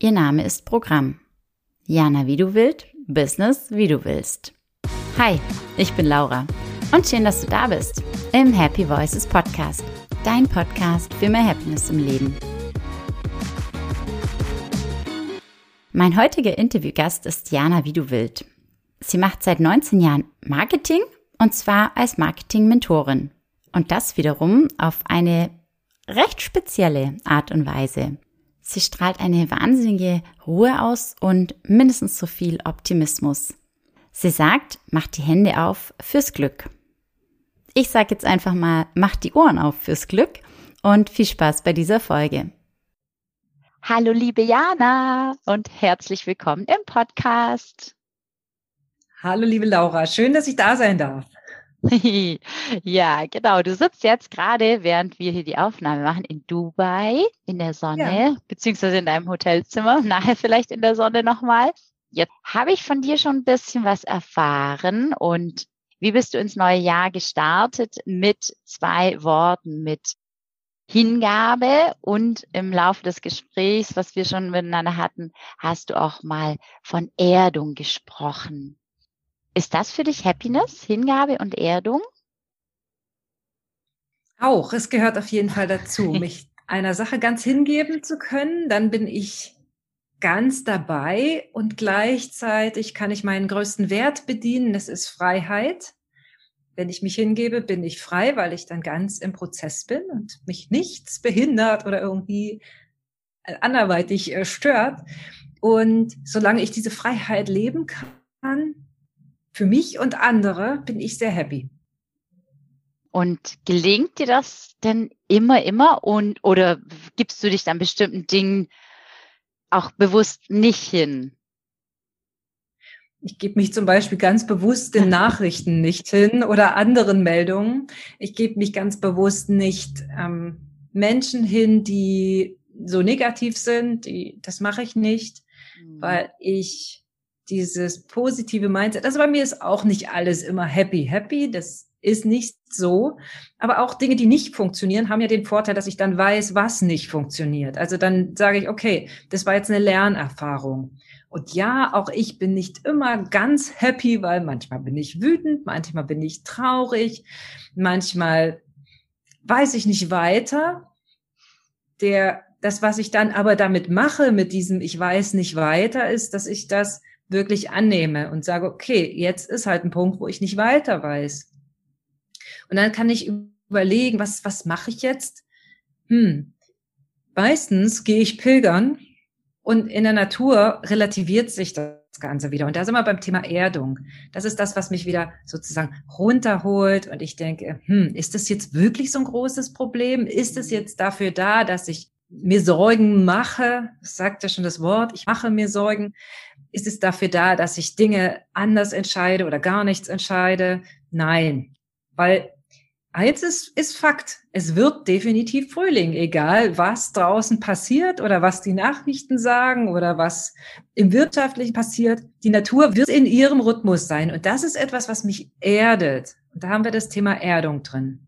Ihr Name ist Programm. Jana wie du willst, Business wie du willst. Hi, ich bin Laura und schön, dass du da bist im Happy Voices Podcast, dein Podcast für mehr Happiness im Leben. Mein heutiger Interviewgast ist Jana wie du willst. Sie macht seit 19 Jahren Marketing und zwar als Marketing-Mentorin. Und das wiederum auf eine recht spezielle Art und Weise. Sie strahlt eine wahnsinnige Ruhe aus und mindestens so viel Optimismus. Sie sagt, macht die Hände auf fürs Glück. Ich sage jetzt einfach mal, macht die Ohren auf fürs Glück und viel Spaß bei dieser Folge. Hallo liebe Jana und herzlich willkommen im Podcast. Hallo liebe Laura, schön, dass ich da sein darf. ja, genau. Du sitzt jetzt gerade, während wir hier die Aufnahme machen, in Dubai, in der Sonne, ja. beziehungsweise in deinem Hotelzimmer, nachher vielleicht in der Sonne nochmal. Jetzt habe ich von dir schon ein bisschen was erfahren und wie bist du ins neue Jahr gestartet mit zwei Worten, mit Hingabe und im Laufe des Gesprächs, was wir schon miteinander hatten, hast du auch mal von Erdung gesprochen. Ist das für dich Happiness, Hingabe und Erdung? Auch, es gehört auf jeden Fall dazu, mich einer Sache ganz hingeben zu können. Dann bin ich ganz dabei und gleichzeitig kann ich meinen größten Wert bedienen. Das ist Freiheit. Wenn ich mich hingebe, bin ich frei, weil ich dann ganz im Prozess bin und mich nichts behindert oder irgendwie anderweitig äh, stört. Und solange ich diese Freiheit leben kann, für mich und andere bin ich sehr happy. Und gelingt dir das denn immer, immer? Und, oder gibst du dich dann bestimmten Dingen auch bewusst nicht hin? Ich gebe mich zum Beispiel ganz bewusst den Nachrichten nicht hin oder anderen Meldungen. Ich gebe mich ganz bewusst nicht ähm, Menschen hin, die so negativ sind. Die, das mache ich nicht, mhm. weil ich dieses positive Mindset. Also bei mir ist auch nicht alles immer happy, happy. Das ist nicht so. Aber auch Dinge, die nicht funktionieren, haben ja den Vorteil, dass ich dann weiß, was nicht funktioniert. Also dann sage ich, okay, das war jetzt eine Lernerfahrung. Und ja, auch ich bin nicht immer ganz happy, weil manchmal bin ich wütend, manchmal bin ich traurig, manchmal weiß ich nicht weiter. Der, das, was ich dann aber damit mache, mit diesem Ich weiß nicht weiter, ist, dass ich das wirklich annehme und sage, okay, jetzt ist halt ein Punkt, wo ich nicht weiter weiß. Und dann kann ich überlegen, was, was mache ich jetzt? Hm, meistens gehe ich pilgern und in der Natur relativiert sich das Ganze wieder. Und da sind wir beim Thema Erdung. Das ist das, was mich wieder sozusagen runterholt. Und ich denke, hm, ist das jetzt wirklich so ein großes Problem? Ist es jetzt dafür da, dass ich mir Sorgen mache? Das sagt ja schon das Wort. Ich mache mir Sorgen ist es dafür da, dass ich Dinge anders entscheide oder gar nichts entscheide? Nein, weil eins ist, ist Fakt. Es wird definitiv Frühling, egal was draußen passiert oder was die Nachrichten sagen oder was im Wirtschaftlichen passiert. Die Natur wird in ihrem Rhythmus sein. Und das ist etwas, was mich erdet. Und da haben wir das Thema Erdung drin.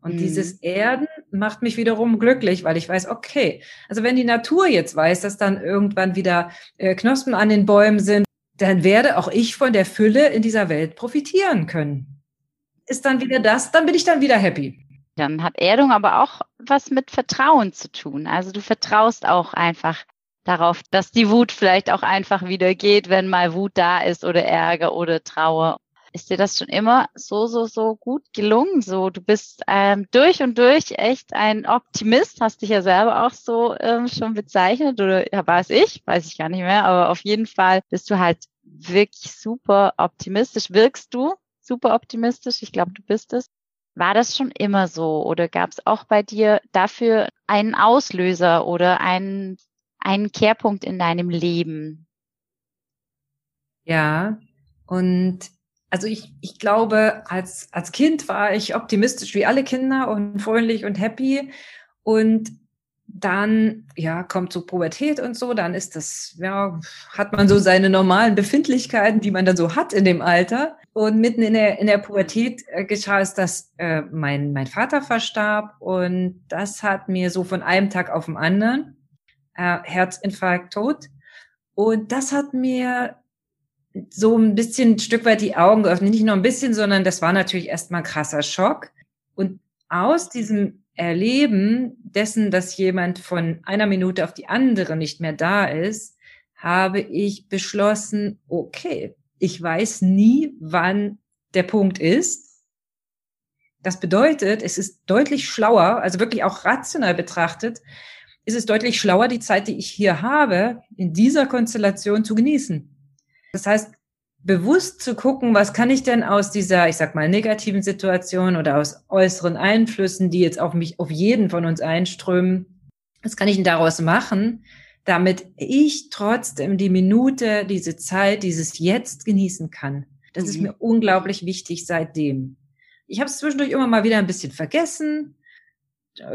Und mhm. dieses Erden macht mich wiederum glücklich, weil ich weiß, okay, also wenn die Natur jetzt weiß, dass dann irgendwann wieder äh, Knospen an den Bäumen sind, dann werde auch ich von der Fülle in dieser Welt profitieren können. Ist dann wieder das, dann bin ich dann wieder happy. Dann hat Erdung aber auch was mit Vertrauen zu tun. Also du vertraust auch einfach darauf, dass die Wut vielleicht auch einfach wieder geht, wenn mal Wut da ist oder Ärger oder Trauer ist dir das schon immer so, so, so gut gelungen? So, du bist ähm, durch und durch echt ein Optimist, hast dich ja selber auch so ähm, schon bezeichnet oder ja, war es ich, weiß ich gar nicht mehr, aber auf jeden Fall bist du halt wirklich super optimistisch. Wirkst du super optimistisch? Ich glaube, du bist es. War das schon immer so oder gab es auch bei dir dafür einen Auslöser oder einen, einen Kehrpunkt in deinem Leben? Ja, und also ich, ich glaube, als, als Kind war ich optimistisch wie alle Kinder und freundlich und happy. Und dann, ja, kommt so Pubertät und so, dann ist das, ja, hat man so seine normalen Befindlichkeiten, die man dann so hat in dem Alter. Und mitten in der, in der Pubertät äh, geschah es, dass äh, mein, mein Vater verstarb und das hat mir so von einem Tag auf den anderen äh, Herzinfarkt, tot. Und das hat mir so ein bisschen ein Stück weit die Augen geöffnet. Nicht nur ein bisschen, sondern das war natürlich erstmal krasser Schock. Und aus diesem Erleben dessen, dass jemand von einer Minute auf die andere nicht mehr da ist, habe ich beschlossen, okay, ich weiß nie, wann der Punkt ist. Das bedeutet, es ist deutlich schlauer, also wirklich auch rational betrachtet, ist es deutlich schlauer, die Zeit, die ich hier habe, in dieser Konstellation zu genießen. Das heißt, bewusst zu gucken, was kann ich denn aus dieser, ich sag mal, negativen Situation oder aus äußeren Einflüssen, die jetzt auf mich, auf jeden von uns einströmen, was kann ich denn daraus machen, damit ich trotzdem die Minute, diese Zeit, dieses Jetzt genießen kann. Das mhm. ist mir unglaublich wichtig seitdem. Ich habe es zwischendurch immer mal wieder ein bisschen vergessen,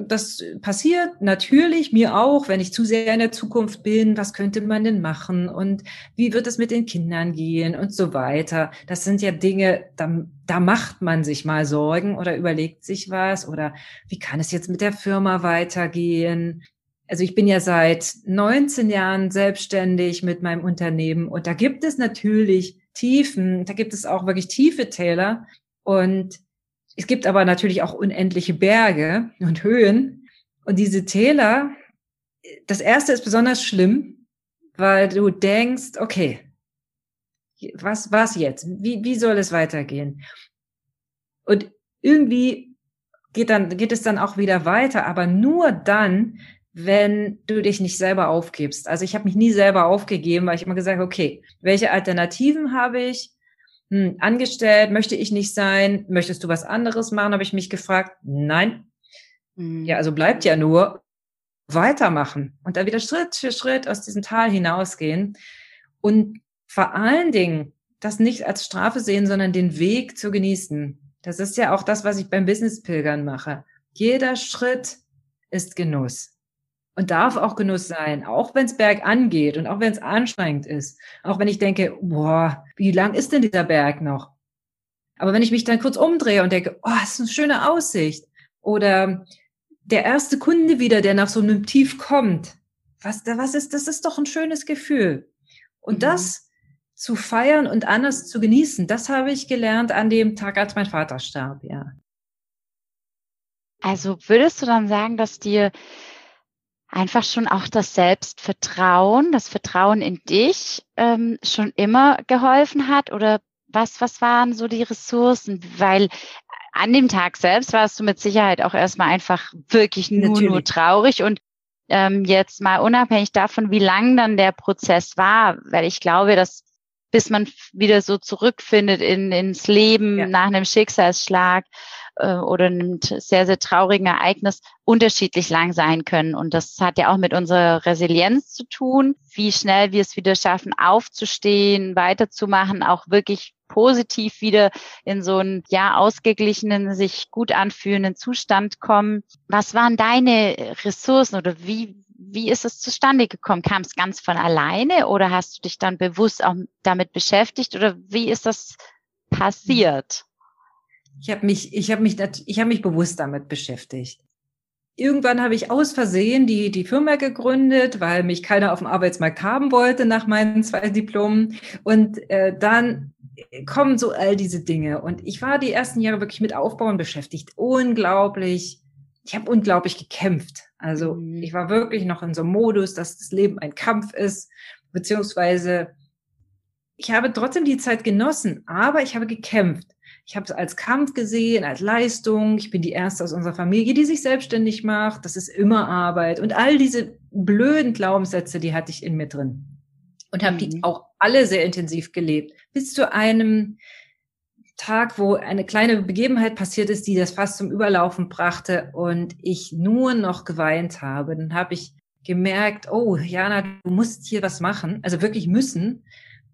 das passiert natürlich mir auch, wenn ich zu sehr in der Zukunft bin. Was könnte man denn machen? Und wie wird es mit den Kindern gehen und so weiter? Das sind ja Dinge, da, da macht man sich mal Sorgen oder überlegt sich was oder wie kann es jetzt mit der Firma weitergehen? Also ich bin ja seit 19 Jahren selbstständig mit meinem Unternehmen und da gibt es natürlich Tiefen, da gibt es auch wirklich tiefe Täler und es gibt aber natürlich auch unendliche Berge und Höhen. Und diese Täler, das erste ist besonders schlimm, weil du denkst, okay, was, was jetzt? Wie, wie soll es weitergehen? Und irgendwie geht dann, geht es dann auch wieder weiter, aber nur dann, wenn du dich nicht selber aufgibst. Also ich habe mich nie selber aufgegeben, weil ich immer gesagt okay, welche Alternativen habe ich? Hm, angestellt, möchte ich nicht sein, möchtest du was anderes machen, habe ich mich gefragt. Nein. Mhm. Ja, also bleibt ja nur weitermachen und dann wieder Schritt für Schritt aus diesem Tal hinausgehen und vor allen Dingen das nicht als Strafe sehen, sondern den Weg zu genießen. Das ist ja auch das, was ich beim Business Pilgern mache. Jeder Schritt ist Genuss und darf auch Genuss sein, auch wenn es bergan geht und auch wenn es anstrengend ist. Auch wenn ich denke, boah, wie lang ist denn dieser Berg noch? Aber wenn ich mich dann kurz umdrehe und denke, oh, das ist eine schöne Aussicht. Oder der erste Kunde wieder, der nach so einem Tief kommt. Was, was ist, das ist doch ein schönes Gefühl. Und mhm. das zu feiern und anders zu genießen, das habe ich gelernt an dem Tag, als mein Vater starb, ja. Also würdest du dann sagen, dass dir einfach schon auch das Selbstvertrauen, das Vertrauen in dich ähm, schon immer geholfen hat? Oder was, was waren so die Ressourcen? Weil an dem Tag selbst warst du mit Sicherheit auch erstmal einfach wirklich nur, nur traurig und ähm, jetzt mal unabhängig davon, wie lang dann der Prozess war, weil ich glaube, dass bis man wieder so zurückfindet in, ins Leben ja. nach einem Schicksalsschlag, äh, oder einem sehr, sehr traurigen Ereignis unterschiedlich lang sein können. Und das hat ja auch mit unserer Resilienz zu tun, wie schnell wir es wieder schaffen, aufzustehen, weiterzumachen, auch wirklich positiv wieder in so einen ja ausgeglichenen, sich gut anfühlenden Zustand kommen. Was waren deine Ressourcen oder wie wie ist es zustande gekommen? Kam es ganz von alleine oder hast du dich dann bewusst auch damit beschäftigt oder wie ist das passiert? Ich habe mich, ich habe mich, ich habe mich bewusst damit beschäftigt. Irgendwann habe ich aus Versehen die, die Firma gegründet, weil mich keiner auf dem Arbeitsmarkt haben wollte nach meinen zwei Diplomen. Und äh, dann kommen so all diese Dinge. Und ich war die ersten Jahre wirklich mit Aufbauen beschäftigt. Unglaublich. Ich habe unglaublich gekämpft. Also mhm. ich war wirklich noch in so einem Modus, dass das Leben ein Kampf ist, beziehungsweise ich habe trotzdem die Zeit genossen, aber ich habe gekämpft. Ich habe es als Kampf gesehen, als Leistung. Ich bin die erste aus unserer Familie, die sich selbstständig macht. Das ist immer Arbeit. Und all diese blöden Glaubenssätze, die hatte ich in mir drin. Und habe mhm. die auch alle sehr intensiv gelebt. Bis zu einem Tag, wo eine kleine Begebenheit passiert ist, die das fast zum Überlaufen brachte und ich nur noch geweint habe. Dann habe ich gemerkt, oh, Jana, du musst hier was machen. Also wirklich müssen,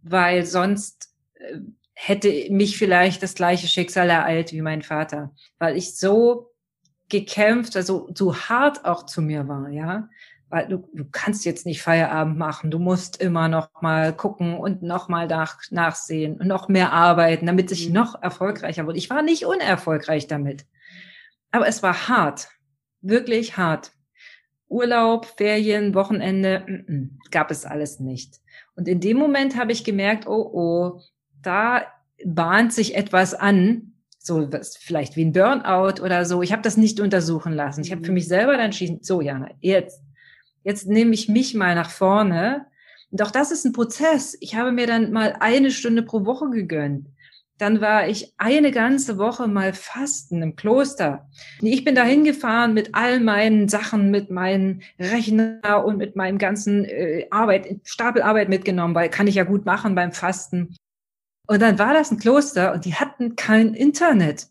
weil sonst äh, hätte mich vielleicht das gleiche Schicksal ereilt wie mein Vater, weil ich so gekämpft, also so hart auch zu mir war, ja. Weil du, du kannst jetzt nicht Feierabend machen, du musst immer noch mal gucken und noch mal nach, nachsehen und noch mehr arbeiten, damit ich mhm. noch erfolgreicher wurde. Ich war nicht unerfolgreich damit, aber es war hart, wirklich hart. Urlaub, Ferien, Wochenende, mm -mm, gab es alles nicht. Und in dem Moment habe ich gemerkt, oh oh, da bahnt sich etwas an, so was, vielleicht wie ein Burnout oder so. Ich habe das nicht untersuchen lassen. Ich habe für mhm. mich selber dann entschieden, so Jana, jetzt, jetzt nehme ich mich mal nach vorne. Und auch das ist ein Prozess. Ich habe mir dann mal eine Stunde pro Woche gegönnt. Dann war ich eine ganze Woche mal fasten im Kloster. Ich bin da hingefahren mit all meinen Sachen, mit meinen Rechner und mit meinem ganzen äh, Arbeit, Stapelarbeit mitgenommen, weil kann ich ja gut machen beim Fasten. Und dann war das ein Kloster und die hatten kein Internet.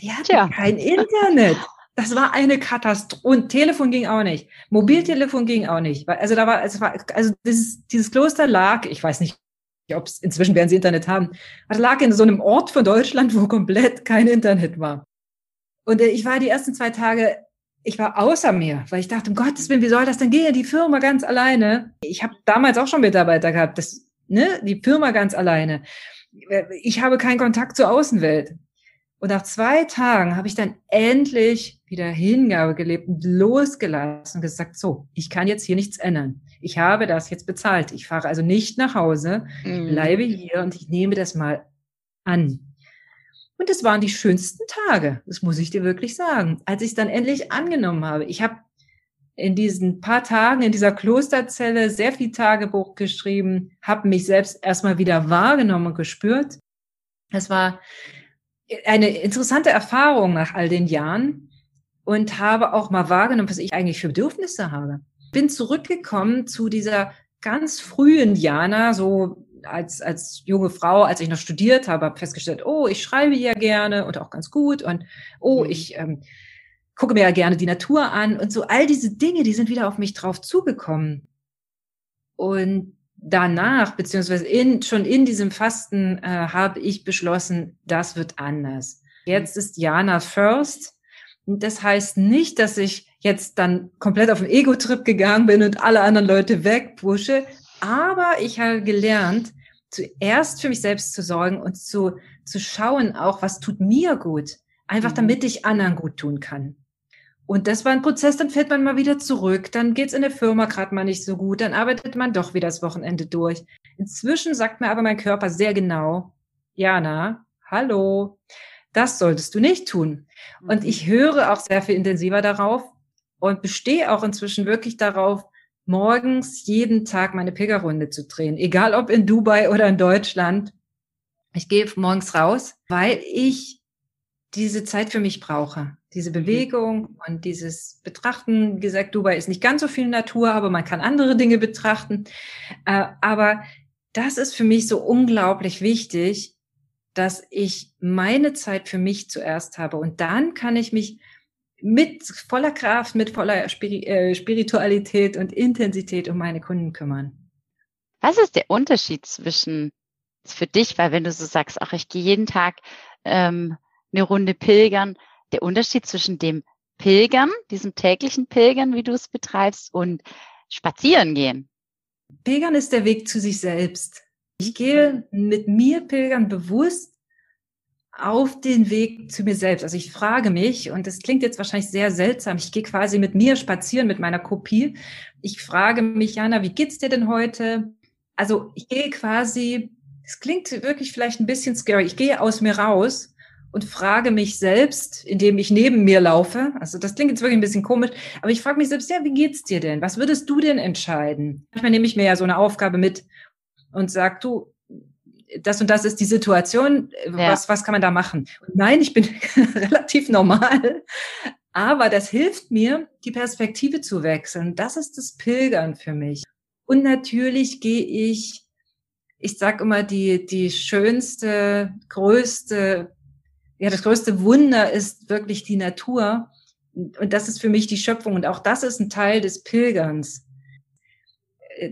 Die hatten Tja. kein Internet. Das war eine Katastrophe. Und Telefon ging auch nicht. Mobiltelefon ging auch nicht. Also da war, also, war, also dieses, dieses Kloster lag, ich weiß nicht, ob es inzwischen werden sie Internet haben, aber lag in so einem Ort von Deutschland, wo komplett kein Internet war. Und äh, ich war die ersten zwei Tage, ich war außer mir, weil ich dachte, um Gottes Willen, wie soll das denn gehen? Die Firma ganz alleine. Ich habe damals auch schon Mitarbeiter gehabt. Das ne, die Firma ganz alleine. Ich habe keinen Kontakt zur Außenwelt. Und nach zwei Tagen habe ich dann endlich wieder Hingabe gelebt und losgelassen und gesagt, so, ich kann jetzt hier nichts ändern. Ich habe das jetzt bezahlt. Ich fahre also nicht nach Hause, mhm. bleibe hier und ich nehme das mal an. Und es waren die schönsten Tage, das muss ich dir wirklich sagen, als ich es dann endlich angenommen habe. Ich habe in diesen paar Tagen in dieser Klosterzelle sehr viel Tagebuch geschrieben, habe mich selbst erstmal wieder wahrgenommen und gespürt. Es war eine interessante Erfahrung nach all den Jahren und habe auch mal wahrgenommen, was ich eigentlich für Bedürfnisse habe. Bin zurückgekommen zu dieser ganz frühen Jana, so als, als junge Frau, als ich noch studiert habe, habe festgestellt, oh, ich schreibe ja gerne und auch ganz gut und oh, mhm. ich ähm, gucke mir ja gerne die Natur an und so all diese Dinge, die sind wieder auf mich drauf zugekommen. Und danach, beziehungsweise in, schon in diesem Fasten, äh, habe ich beschlossen, das wird anders. Jetzt ist Jana first. Und das heißt nicht, dass ich jetzt dann komplett auf den Ego-Trip gegangen bin und alle anderen Leute wegpushe. Aber ich habe gelernt, zuerst für mich selbst zu sorgen und zu, zu schauen auch, was tut mir gut. Einfach mhm. damit ich anderen gut tun kann. Und das war ein Prozess, dann fährt man mal wieder zurück, dann geht's in der Firma gerade mal nicht so gut, dann arbeitet man doch wieder das Wochenende durch. Inzwischen sagt mir aber mein Körper sehr genau, Jana, hallo, das solltest du nicht tun. Und ich mhm. höre auch sehr viel intensiver darauf und bestehe auch inzwischen wirklich darauf, morgens jeden Tag meine Pilgerrunde zu drehen, egal ob in Dubai oder in Deutschland. Ich gehe morgens raus, weil ich diese Zeit für mich brauche diese mhm. Bewegung und dieses Betrachten. Wie gesagt, Dubai ist nicht ganz so viel Natur, aber man kann andere Dinge betrachten. Äh, aber das ist für mich so unglaublich wichtig, dass ich meine Zeit für mich zuerst habe. Und dann kann ich mich mit voller Kraft, mit voller äh, Spiritualität und Intensität um meine Kunden kümmern. Was ist der Unterschied zwischen für dich, weil wenn du so sagst, ach, ich gehe jeden Tag ähm, eine Runde pilgern, der Unterschied zwischen dem Pilgern, diesem täglichen Pilgern, wie du es betreibst, und spazieren gehen? Pilgern ist der Weg zu sich selbst. Ich gehe mit mir pilgern bewusst auf den Weg zu mir selbst. Also ich frage mich, und das klingt jetzt wahrscheinlich sehr seltsam, ich gehe quasi mit mir spazieren, mit meiner Kopie. Ich frage mich, Jana, wie geht's dir denn heute? Also ich gehe quasi, es klingt wirklich vielleicht ein bisschen scary, ich gehe aus mir raus und frage mich selbst, indem ich neben mir laufe, also das klingt jetzt wirklich ein bisschen komisch, aber ich frage mich selbst, ja, wie geht's dir denn? Was würdest du denn entscheiden? Manchmal nehme ich mir ja so eine Aufgabe mit und sag, du, das und das ist die Situation, ja. was, was kann man da machen? Und nein, ich bin relativ normal, aber das hilft mir, die Perspektive zu wechseln. Das ist das Pilgern für mich. Und natürlich gehe ich, ich sag immer, die, die schönste, größte ja, das größte Wunder ist wirklich die Natur. Und das ist für mich die Schöpfung. Und auch das ist ein Teil des Pilgerns.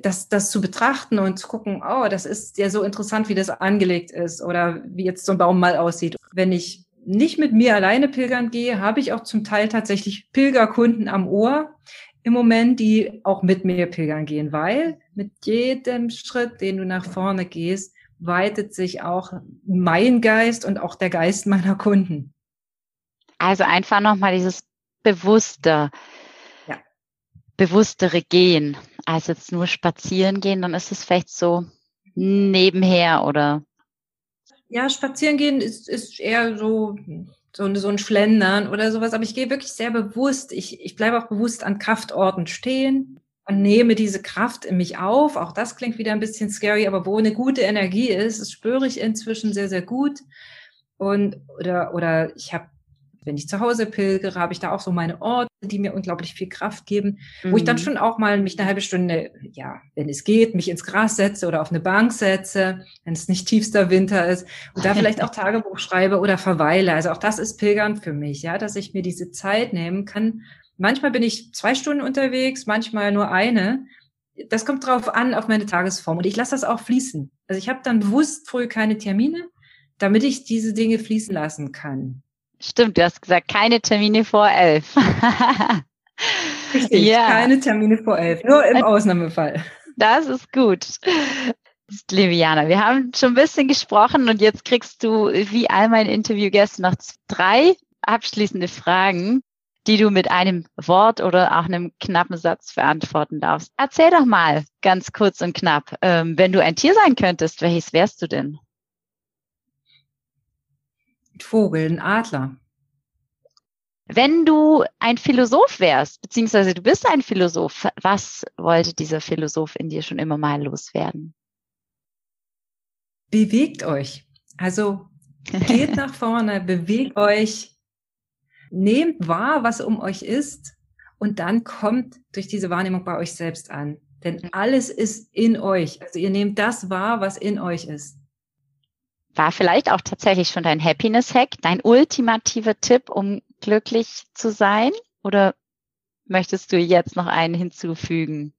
Das, das zu betrachten und zu gucken, oh, das ist ja so interessant, wie das angelegt ist oder wie jetzt so ein Baum mal aussieht. Wenn ich nicht mit mir alleine pilgern gehe, habe ich auch zum Teil tatsächlich Pilgerkunden am Ohr im Moment, die auch mit mir pilgern gehen, weil mit jedem Schritt, den du nach vorne gehst, weitet sich auch mein Geist und auch der Geist meiner Kunden. Also einfach nochmal dieses Bewusste. Ja. bewusstere Gehen als jetzt nur spazieren gehen, dann ist es vielleicht so nebenher oder? Ja, spazieren gehen ist, ist eher so, so, so ein Schlendern oder sowas, aber ich gehe wirklich sehr bewusst, ich, ich bleibe auch bewusst an Kraftorten stehen und nehme diese Kraft in mich auf. Auch das klingt wieder ein bisschen scary, aber wo eine gute Energie ist, das spüre ich inzwischen sehr, sehr gut. Und oder, oder ich habe wenn ich zu Hause pilgere, habe ich da auch so meine Orte, die mir unglaublich viel Kraft geben, mhm. wo ich dann mhm. schon auch mal mich eine halbe Stunde, ja, wenn es geht, mich ins Gras setze oder auf eine Bank setze, wenn es nicht tiefster Winter ist und da vielleicht auch Tagebuch schreibe oder verweile. Also auch das ist Pilgern für mich, ja, dass ich mir diese Zeit nehmen kann. Manchmal bin ich zwei Stunden unterwegs, manchmal nur eine. Das kommt drauf an, auf meine Tagesform. Und ich lasse das auch fließen. Also ich habe dann bewusst früh keine Termine, damit ich diese Dinge fließen lassen kann. Stimmt, du hast gesagt, keine Termine vor elf. Richtig, ja. keine Termine vor elf, nur im Ausnahmefall. Das ist gut. Liviana, wir haben schon ein bisschen gesprochen und jetzt kriegst du, wie all meine Interviewgäste, noch drei abschließende Fragen, die du mit einem Wort oder auch einem knappen Satz beantworten darfst. Erzähl doch mal ganz kurz und knapp, ähm, wenn du ein Tier sein könntest, welches wärst du denn? Vogel, ein Adler. Wenn du ein Philosoph wärst, beziehungsweise du bist ein Philosoph, was wollte dieser Philosoph in dir schon immer mal loswerden? Bewegt euch. Also geht nach vorne, bewegt euch, nehmt wahr, was um euch ist und dann kommt durch diese Wahrnehmung bei euch selbst an. Denn alles ist in euch. Also ihr nehmt das wahr, was in euch ist war vielleicht auch tatsächlich schon dein Happiness-Hack, dein ultimativer Tipp, um glücklich zu sein? Oder möchtest du jetzt noch einen hinzufügen?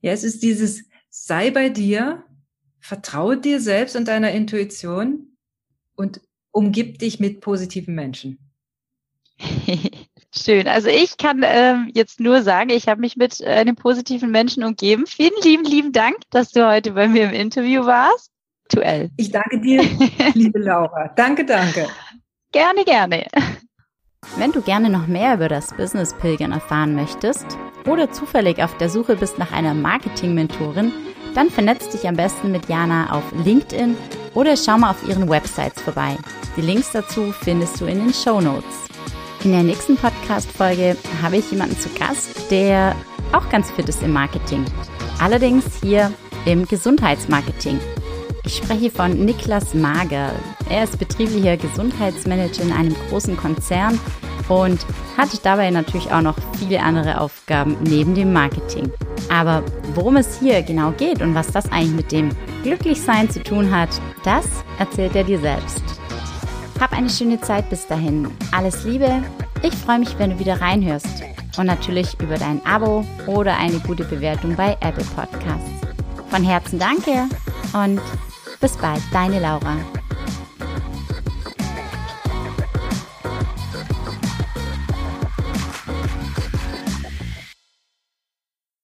Ja, es ist dieses, sei bei dir, vertraue dir selbst und deiner Intuition und umgib dich mit positiven Menschen. Schön. Also ich kann ähm, jetzt nur sagen, ich habe mich mit einem positiven Menschen umgeben. Vielen lieben, lieben Dank, dass du heute bei mir im Interview warst aktuell. Ich danke dir, liebe Laura. Danke, danke. Gerne, gerne. Wenn du gerne noch mehr über das Business Pilgern erfahren möchtest oder zufällig auf der Suche bist nach einer Marketing-Mentorin, dann vernetz dich am besten mit Jana auf LinkedIn oder schau mal auf ihren Websites vorbei. Die Links dazu findest du in den Show Notes. In der nächsten Podcast-Folge habe ich jemanden zu Gast, der auch ganz fit ist im Marketing. Allerdings hier im Gesundheitsmarketing. Ich spreche von Niklas Mager. Er ist betrieblicher Gesundheitsmanager in einem großen Konzern und hat dabei natürlich auch noch viele andere Aufgaben neben dem Marketing. Aber worum es hier genau geht und was das eigentlich mit dem Glücklichsein zu tun hat, das erzählt er dir selbst. Hab eine schöne Zeit bis dahin. Alles Liebe. Ich freue mich, wenn du wieder reinhörst. Und natürlich über dein Abo oder eine gute Bewertung bei Apple Podcasts. Von Herzen danke und bis bald, deine Laura.